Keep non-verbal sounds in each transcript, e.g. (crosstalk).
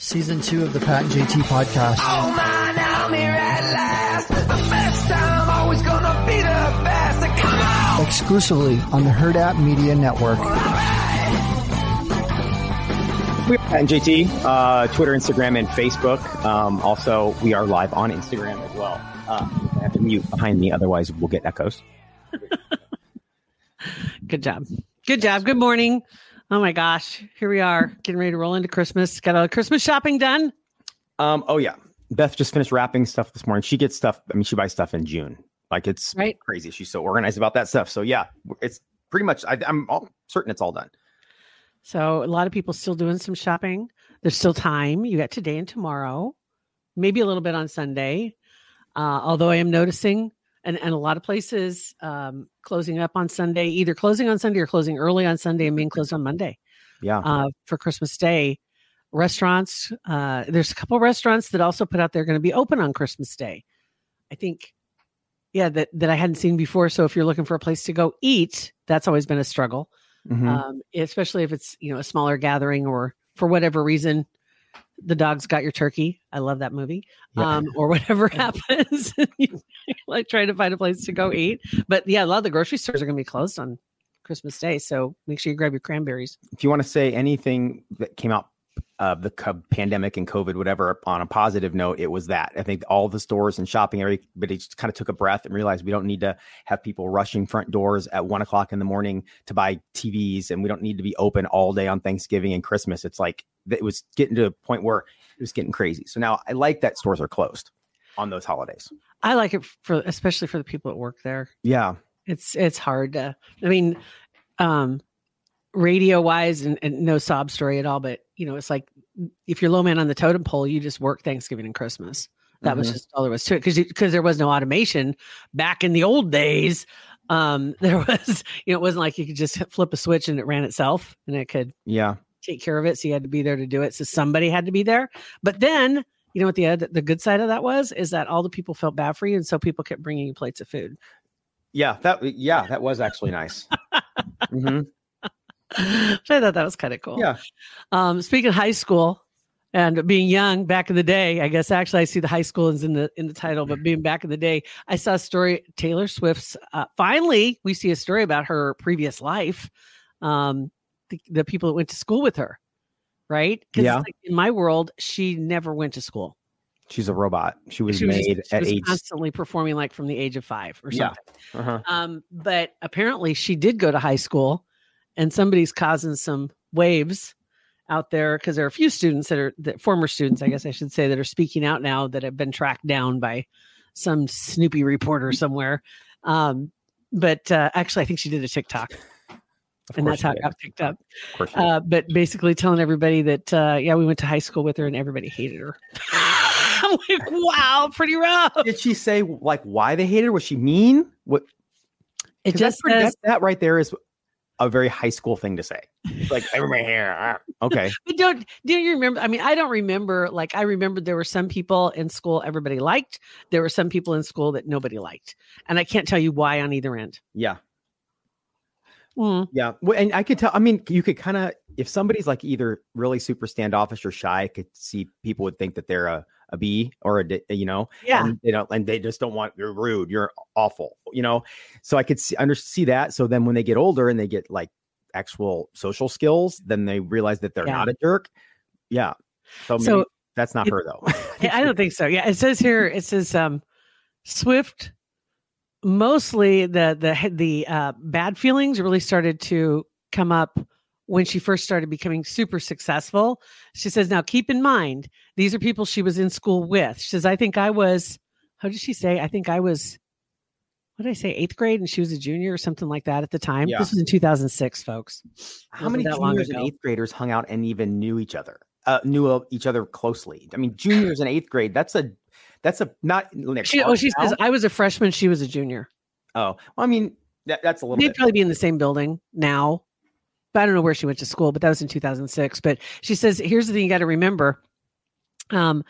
Season two of the Pat and JT podcast. Oh man, I'm here at last. The best time, always gonna be the best. Come on! Exclusively on the Hurrdat Media Network. We're Pat and JT, uh, Twitter, Instagram, and Facebook. Um, also, we are live on Instagram as well. Uh, I have to mute behind me, otherwise we'll get echoes. (laughs) Good job. Good job. Good morning. Oh my gosh. Here we are getting ready to roll into Christmas. Got all the Christmas shopping done. Um, oh yeah, Beth just finished wrapping stuff this morning. She gets stuff. I mean, she buys stuff in June. Like it's Right. crazy. She's so organized about that stuff. So yeah, it's pretty much. I, I'm all certain it's all done. So a lot of people still doing some shopping. There's still time. You got today and tomorrow, maybe a little bit on Sunday. Uh, although I am noticing, and, and a lot of places um, closing up on Sunday, either closing on Sunday or closing early on Sunday and being closed on Monday Yeah. uh, for Christmas Day. Restaurants, uh, there's a couple restaurants that also put out they're going to be open on Christmas Day. I think, yeah, that that I hadn't seen before. So if you're looking for a place to go eat, that's always been a struggle Mhm. um, especially if it's you know a smaller gathering or for whatever reason the dog's got your turkey. I love that movie. Yeah. um, or whatever (laughs) happens. (laughs) Like trying to find a place to go eat. But yeah a lot of the grocery stores are going to be closed on christmas day so make sure you grab your cranberries. If you want to say anything that came out of the co- pandemic and COVID, whatever, on a positive note, it was that. I think all the stores and shopping, everybody just kind of took a breath and realized we don't need to have people rushing front doors at one o'clock in the morning to buy TVs, and we don't need to be open all day on Thanksgiving and Christmas. It's like it was getting to a point where it was getting crazy. So now I like that stores are closed on those holidays. i like it for especially for the people that work there Yeah. it's it's hard to i mean um radio wise and, and no sob story at all but you know it's like if you're low man on the totem pole you just work thanksgiving and christmas that was Mhm. just all there was to it because because there was no automation back in the old days um (laughs) there was you know it wasn't like you could just flip a switch and it ran itself and it could Yeah. take care of it so you had to be there to do it so somebody had to be there but then you know what the other, the good side of that was is that all the people felt bad for you and so people kept bringing you plates of food Yeah. That, yeah, that was actually nice. Mhm. (laughs) so I thought that was kind of cool. Yeah. Um, speaking of high school and being young back in the day, I guess actually I see the high school is in the in the title, but being back in the day, I saw a story. Taylor Swift's uh, finally we see a story about her previous life. Um, the, the people that went to school with her, right? Yeah. like, in my world, she never went to school. She's a robot. She was She was, made she at was age. constantly performing like from the age of five or Yeah. something. Uh-huh. Um, but apparently she did go to high school and somebody's causing some waves out there because there are a few students that are that former students, I guess I should say, that are speaking out now that have been tracked down by some Snoopy reporter somewhere. Um, but uh, actually, I think she did a TikTok, Of and that's how it got picked up. Of course she did. Uh, but basically, telling everybody that uh, yeah, we went to high school with her, and everybody hated her. I'm (laughs) (laughs) like, wow, pretty rough. Did she say like why they hated her? Was she mean? What? It just says that, that right there is a very high school thing to say. Like (laughs) everybody here. ah, Okay. But don't do you remember? I mean, I don't remember. Like, I remember there were some people in school everybody liked. There were some people in school that nobody liked, and I can't tell you why on either end. Yeah. Mm, Yeah. Well, and I could tell. I mean, you could kind of if somebody's like either really super standoffish or shy, I could see people would think that they're a a B or a D, you know. yeah, And, you know, and they just don't want you're rude, you're awful, you know. So I could see under see that. So then when they get older and they get like actual social skills, then they realize that they're Yeah. not a jerk. Yeah. So, So maybe that's not it- her though. I I don't think so. Yeah, it says here. It says um, Swift. Mostly the the the uh, bad feelings really started to come up when she first started becoming super successful. She says, "Now keep in mind, these are people she was in school with." She says, "I think I was." How did she say? I think I was. What did I say? Eighth grade, and she was a junior or something like that at the time. Yeah. This was in 2006, folks. How many that long juniors and eighth graders hung out and even knew each other? Uh, knew each other closely. I mean, juniors and eighth grade. That's a that's a not. like, She, oh, hard she says. I was a freshman. She was a junior. Oh, well, I mean, that, that's a little They'd bit. probably be in the same building now. But I don't know where she went to school, but that was in 2006. But she says, here's the thing you got to remember. Um,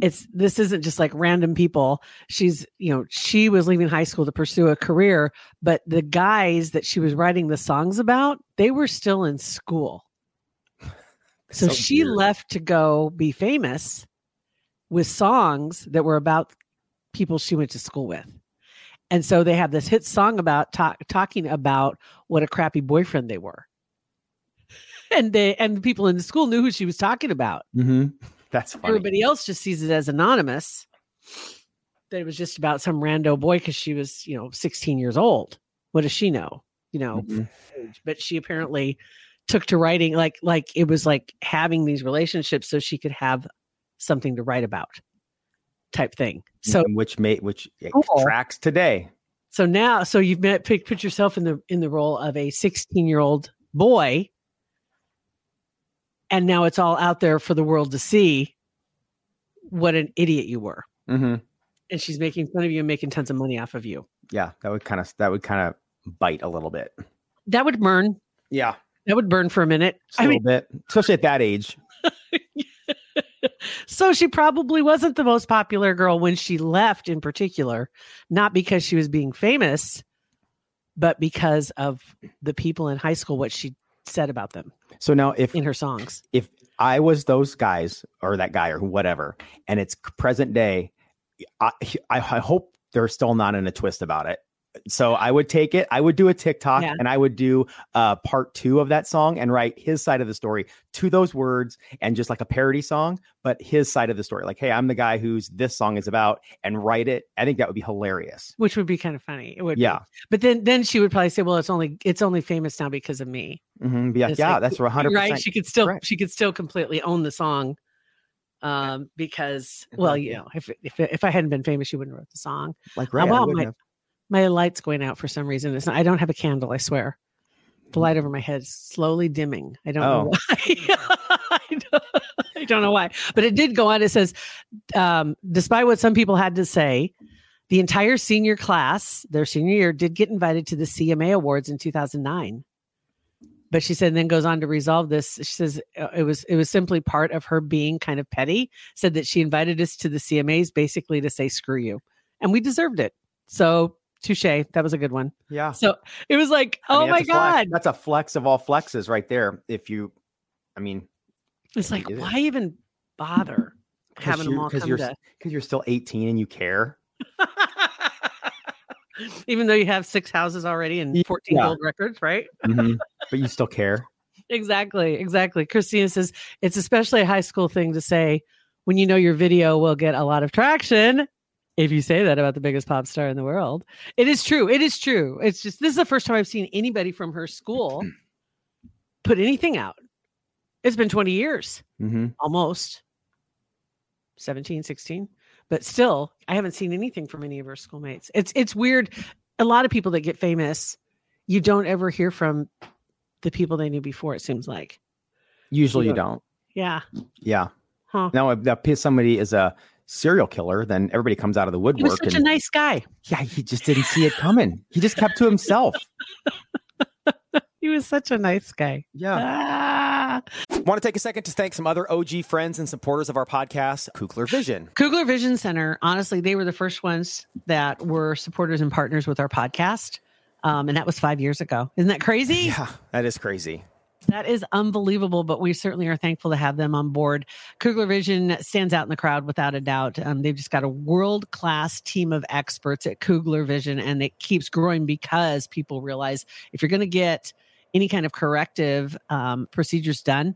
it's this isn't just like random people. She's, you know, she was leaving high school to pursue a career, but the guys that she was writing the songs about, they were still in school. (laughs) So, So she weird. left to go be famous with songs that were about people she went to school with. And so they have this hit song about talk, talking about what a crappy boyfriend they were. (laughs) And they and the people in the school knew who she was talking about. hmm That's funny. Everybody else just sees it as anonymous. That it was just about some rando boy because she was, you know, 16 years old. What does she know? You know, Mhm. but she apparently took to writing like like it was like having these relationships so she could have something to write about type thing so And which made which Cool. tracks today. so now so you've met put, put yourself in the in the role of a 16 year old boy and now it's all out there for the world to see what an idiot you were. Hmm and she's making fun of you and making tons of money off of you. Yeah, that would kind of that would kind of bite a little bit. that would burn. Yeah, that would burn for a minute. Just a i little mean bit, especially at that age. (laughs) so she probably wasn't the most popular girl when she left in particular not because she was being famous but because of the people in high school what she said about them So now, if in her songs if I was those guys or that guy or whatever, and it's present day, I, I I hope they're still not in a twist about it. So I would take it. I would do a TikTok Yeah. and I would do uh, part two of that song and write his side of the story to those words and just like a parody song, but his side of the story. Like, hey, I'm the guy who's this song is about, and write it. I think that would be hilarious. which would be kind of funny it would be. Yeah. but then then she would probably say well it's only it's only famous now because of me hmm Be like, It's yeah, like, that's 100. right she could still correct. she could still completely own the song um because well you know if if if i hadn't been famous she wouldn't have wrote the song Like, right? I well, wouldn't my-. My light's going out for some reason. It's not, I don't have a candle. I swear. The light over my head is slowly dimming. I don't know Oh. why. (laughs) I, don't, I don't know why, but it did go on. It says, um, despite what some people had to say, the entire senior class, their senior year, did get invited to the CMA Awards in 2009. But she said, and then goes on to resolve this. She says uh, it was it was simply part of her being kind of petty. Said that she invited us to the CMAs basically to say screw you, and we deserved it. So touche. That was a good one. Yeah. So it was like, I oh mean, my that's flex. god, That's a flex of all flexes right there. If you, I mean, it's like it why even bother having them you're- come you're to? because you're still 18 and you care. (laughs) Even though you have six houses already and 14 Yeah. gold records, right? Mhm. (laughs) but you still care. Exactly, exactly. Christina says it's especially a high school thing to say when you know your video will get a lot of traction. If you say that about the biggest pop star in the world, it is true. It is true. It's just this is the first time I've seen anybody from her school (clears throat) put anything out. It's been 20 years. hmm almost 17 16 but still i haven't seen anything from any of her schoolmates it's it's weird a lot of people that get famous you don't ever hear from the people they knew before it seems like Usually you don't. yeah Yeah. huh Now, if that somebody is a serial killer, then everybody comes out of the he was woodwork. such a nice guy yeah, he just didn't see it coming. He just kept to himself. (laughs) he was such a nice guy Yeah. ah. Want to take a second to thank some other OG friends and supporters of our podcast, Kugler Vision. Kugler Vision Center, honestly, they were the first ones that were supporters and partners with our podcast. Um, and that was five years ago. Isn't that crazy? Yeah, that is crazy. That is unbelievable, but we certainly are thankful to have them on board. Kugler Vision stands out in the crowd without a doubt. Um, they've just got a world class team of experts at Kugler Vision, and it keeps growing because people realize if you're going to get any kind of corrective um, procedures done,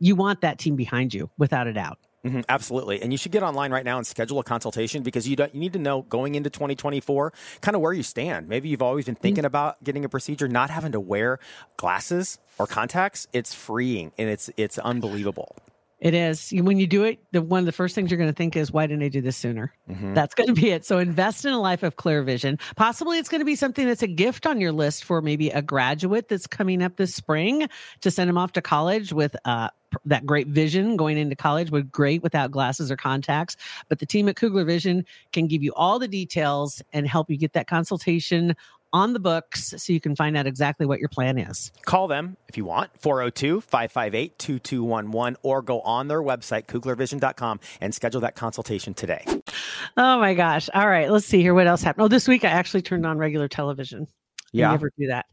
you want that team behind you without a doubt. Mhm, absolutely. And you should get online right now and schedule a consultation because you, don't, you need to know going into 2024 kind of where you stand. Maybe you've always been thinking about getting a procedure, not having to wear glasses or contacts. It's freeing and it's it's unbelievable. It is. When you do it, the one of the first things you're going to think is, why didn't I do this sooner? Mhm. That's going to be it. So invest in a life of clear vision. Possibly it's going to be something that's a gift on your list for maybe a graduate that's coming up this spring to send them off to college with uh, that great vision going into college with great without glasses or contacts. But the team at Kugler Vision can give you all the details and help you get that consultation on the books so you can find out exactly what your plan is. Call them if you want, 402 558 2211, or go on their website, kuglervision.com, and schedule that consultation today. Oh my gosh. All right. Let's see here. What else happened? Oh, this week I actually turned on regular television. I Yeah. never do that.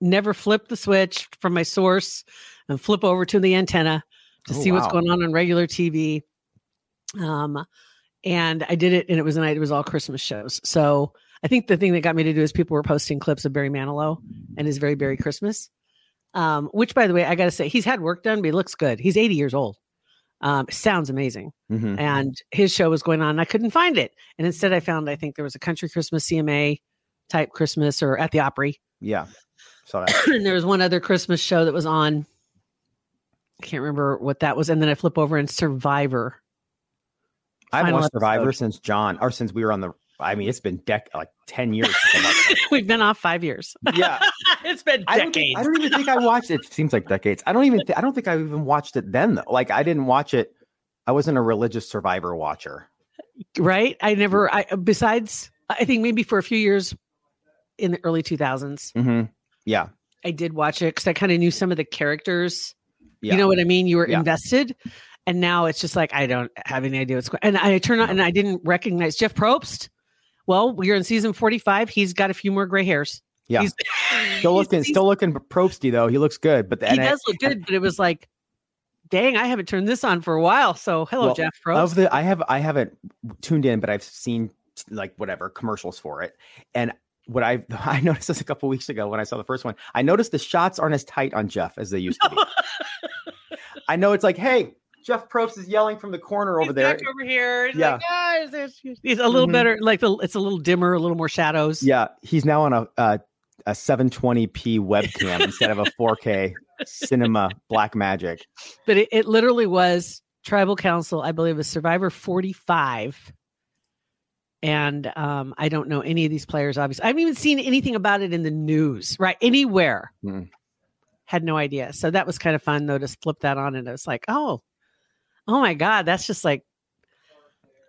Never flip the switch from my source and flip over to the antenna. to Oh, see what's going on on regular TV. Um, and I did it, and it was a night. It was all Christmas shows. So I think the thing that got me to do is people were posting clips of Barry Manilow and his very Barry Christmas. Um, which, by the way, I got to say, he's had work done, but he looks good. He's 80 years old. Um, sounds amazing. Mhm. And his show was going on. And I couldn't find it, and instead, I found I think there was a country Christmas CMA type Christmas or at the Opry, Yeah. Saw (coughs) that. and there was one other Christmas show that was on. I can't remember what that was, and then I flip over and Survivor. I haven't watched Survivor since John, or since we were on the. I mean, it's been dec like ten years. since I watched it. (laughs) We've been off five years. yeah, (laughs) it's been I don't, think- I don't even think I watched it. It seems like decades. I don't even. Th- I don't think I even watched it then. Though, like I didn't watch it. I wasn't a religious Survivor watcher. right? I never. I besides, I think maybe for a few years in the early two thousands, hmm Yeah, I did watch it because I kind of knew some of the characters. Yeah. You know what I mean? You were Yeah. invested, and now it's just like I don't have any idea what's going. On. And I turn on and I didn't recognize Jeff Probst. Well, we're in season forty five. He's got a few more gray hairs. Yeah. He's, (laughs) (laughs) still looking, he's- still looking probesty though. He looks good, but the, He I- does look good, but it was like, dang, I haven't turned this on for a while. So hello, Well, Jeff Probst. of the I have I haven't tuned in, but I've seen like whatever commercials for it. And what I (laughs) I noticed this a couple weeks ago when I saw the first one. I noticed the shots aren't as tight on Jeff as they used to be. I know it's like, hey, Jeff Probst is yelling from the corner over He's there. back over here. He's Yeah. like, guys, there's- he's a little Mhm. better. Like the, it's a little dimmer, a little more shadows. Yeah, he's now on a a, a 720p webcam (laughs) instead of a 4K cinema black magic. But it, it literally was tribal council, I believe, was Survivor 45. And um, I don't know any of these players, obviously. I haven't even seen anything about it in the news, right? Anywhere. Mm. Had no idea. So that was kind of fun, though, to flip that on. And it was like, oh, oh my God, that's just like,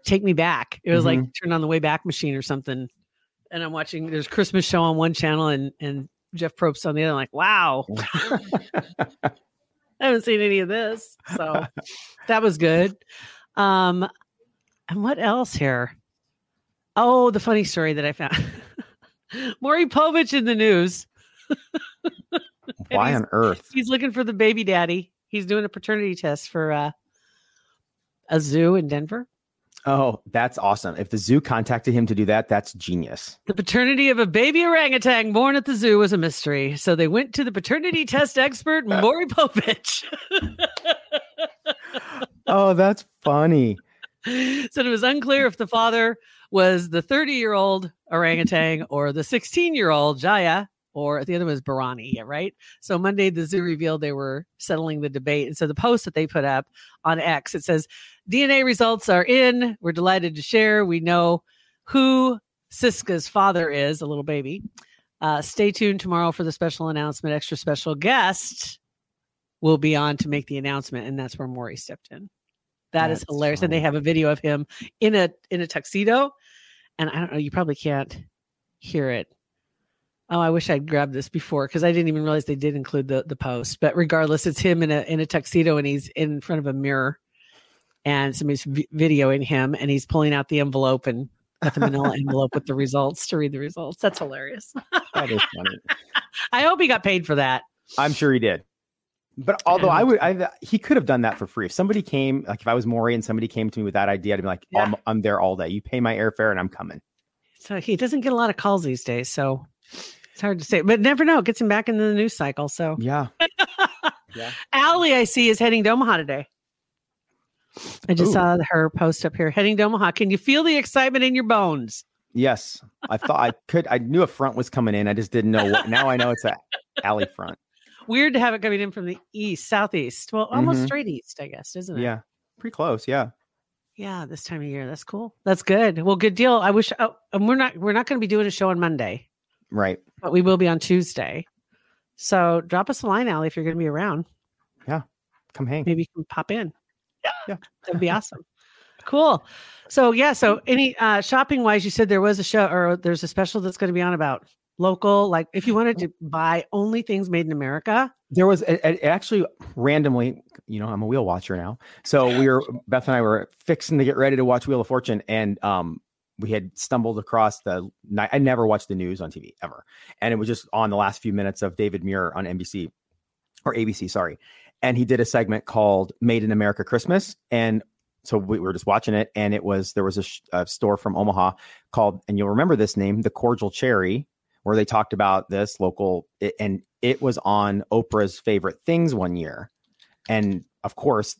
take me back. It was like turn on the way back machine or something. And I'm watching, there's Christmas show on one channel and, and Jeff Probst on the other. I'm like, wow. (laughs) I haven't seen any of this. So that was good. Um, and what else here? Oh, the funny story that I found. (laughs) Maury Povich in the news. (laughs) Why on earth? He's looking for the baby daddy. He's doing a paternity test for uh, a zoo in Denver. Oh, that's awesome. If the zoo contacted him to do that, that's genius. The paternity of a baby orangutan born at the zoo was a mystery. So they went to the paternity (laughs) test expert, Maury Povich. (laughs) Oh, that's funny. So it was unclear if the father was the 30 year old orangutan or the 16 year old Jaya, or the other was Berani, right? So Monday, the zoo revealed they were settling the debate. And so the post that they put up on X, it says DNA results are in. We're delighted to share. We know who Siska's father is, a little baby. Uh, stay tuned tomorrow for the special announcement. Extra special guest will be on to make the announcement, and that's where Maury stepped in. That is That's hilarious. And they have a video of him in a in a tuxedo. And I don't know, you probably can't hear it. Oh, I wish I'd grabbed this before because I didn't even realize they did include the the post. But regardless, it's him in a in a tuxedo and he's in front of a mirror, and somebody's vi- videoing him, and he's pulling out the envelope and got the manila (laughs) envelope with the results to read the results. That's hilarious. That is funny. (laughs) I hope he got paid for that. I'm sure he did. But although I would, I he could have done that for free. If somebody came, like if I was Maury and somebody came to me with that idea, I'd be like, Yeah. I'm, I'm there all day. You pay my airfare and I'm coming. So he doesn't get a lot of calls these days, so it's hard to say. But never know. It Gets him back into the news cycle. So Yeah. (laughs) yeah. Allie, I see, is heading to Omaha today. I just Ooh. saw her post up here. Heading to Omaha. Can you feel the excitement in your bones? Yes. I thought I could. I knew a front was coming in. I just didn't know what. Now I know it's a alley front. Weird to have it coming in from the east, southeast. Well, almost Mhm. straight east, I guess, isn't it? Yeah. Pretty close. Yeah. Yeah, this time of year. That's cool. That's good. Well, good deal. I wish oh, and we're not we're not going to be doing a show on Monday, Right. but we will be on Tuesday. So drop us a line, Allie, if you're going to be around. Yeah. Come hang. maybe you can pop in. Yeah. That'd be awesome. Cool. So yeah, so any uh shopping wise, you said there was a show or there's a special that's going to be on about local, like if you wanted to buy only things made in America. There was it, it actually randomly, you know, I'm a wheel watcher now. So we were Beth and I were fixing to get ready to watch Wheel of Fortune, and um, we had stumbled across the. I never watched the news on TV ever, and it was just on the last few minutes of David Muir on NBC or ABC, sorry. and he did a segment called Made in America Christmas. And so we were just watching it, and it was there was a, sh- a store from Omaha called, and you'll remember this name, the Cordial Cherry, where they talked about this local, and it was on Oprah's favorite things one year. And of course,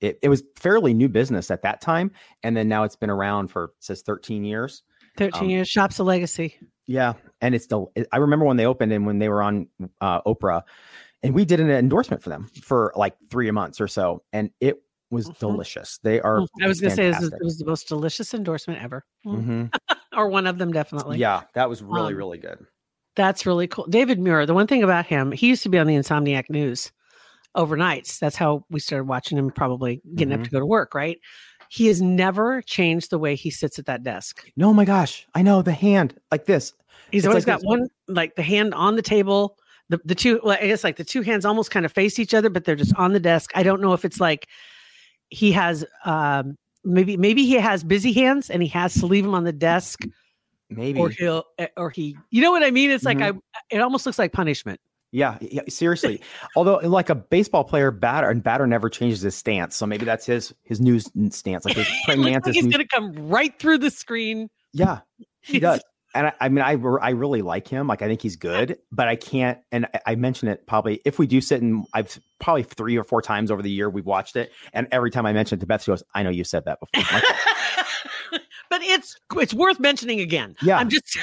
it, it was fairly new business at that time. And then now it's been around for, says 13 years. 13 Um, years, shop's a legacy. Yeah, and it's still. I remember when they opened and when they were on uh, Oprah, and we did an endorsement for them for like three months or so, and it was Mhm. delicious. They are. I was going to say is, it was the most delicious endorsement ever, Mm. Mhm. (laughs) or one of them definitely. Yeah, that was really Um, really good. That's really cool. David Muir, the one thing about him, he used to be on the Insomniac News overnights. That's how we started watching him, probably getting Mm-hmm. up to go to work, right? He has never changed the way he sits at that desk. No, my gosh, I know the hand like this. He's It's always like got this. one, like the hand on the table. The, the two, well, I guess like the two hands almost kind of face each other, but they're just on the desk. I don't know if it's like he has, um, maybe, maybe he has busy hands and he has to leave them on the desk Maybe. or he'll, eh, or he, you know what I mean? It's like, Mhm. I, it almost looks like punishment. Yeah, yeah, seriously. Although, like a baseball player, batter and batter never changes his stance, so maybe that's his his new stance, like his (laughs) like he's new- going to come right through the screen. yeah, (laughs) he does. And I, I mean, I I really like him. Like I think he's good, but I can't. And I, I mention it probably if we do sit and I've probably three or four times over the year we've watched it, and every time I mention it to Beth, she goes, "I know you said that before." (laughs) But it's it's worth mentioning again. Yeah. I'm just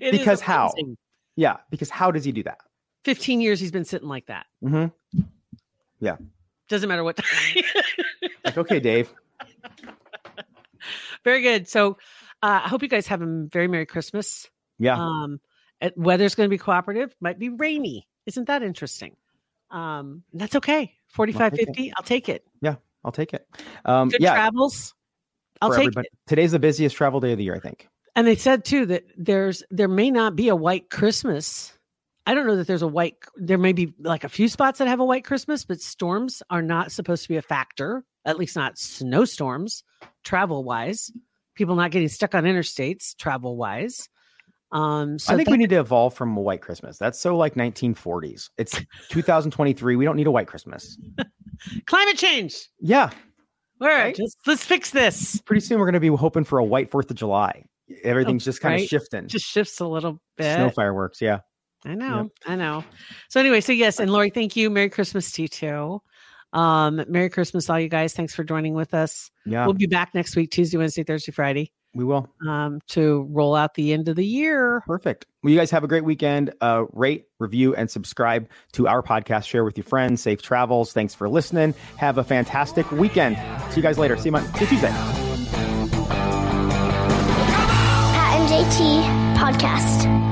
Because how? yeah, because how does he do that? 15 years he's been sitting like that. hmm Yeah. Doesn't matter what time. Like, okay, Dave. (laughs) very good. So uh, I hope you guys have a very Merry Christmas. Yeah, Um, it, weather's going to be cooperative. Might be rainy. Isn't that interesting? Um, that's okay. 45, take it. 50. I'll take it. Yeah. I'll take it. Um, Good yeah, travels. I'll take everybody. it. Today's the busiest travel day of the year, I think. And they said too that there's there may not be a white Christmas. I don't know that there's a white. There may be like a few spots that have a white Christmas, but storms are not supposed to be a factor. At least not snowstorms, travel wise. People not getting stuck on interstates, travel wise. Um, so I think that- we need to evolve from a white Christmas. That's so like 1940s. It's (laughs) 2023. We don't need a white Christmas. (laughs) climate change. Yeah, All right, Right? just let's fix this. pretty soon we're going to be hoping for a white Fourth of July. Everything's just kind right. of shifting. Just shifts a little bit. Snow fireworks. Yeah. I know, I know. So anyway, so yes, and Lori, thank you. Merry Christmas to you too. Um, Merry Christmas, all you guys. Thanks for joining with us. Yeah. We'll be back next week, Tuesday, Wednesday, Thursday, Friday, we will. um, to roll out the end of the year. Perfect. Well, you guys have a great weekend. Uh, rate, review, and subscribe to our podcast. Share with your friends. Safe travels. Thanks for listening. Have a fantastic weekend. See you guys later. See you, Mon- see you Tuesday. Pat and JT Podcast,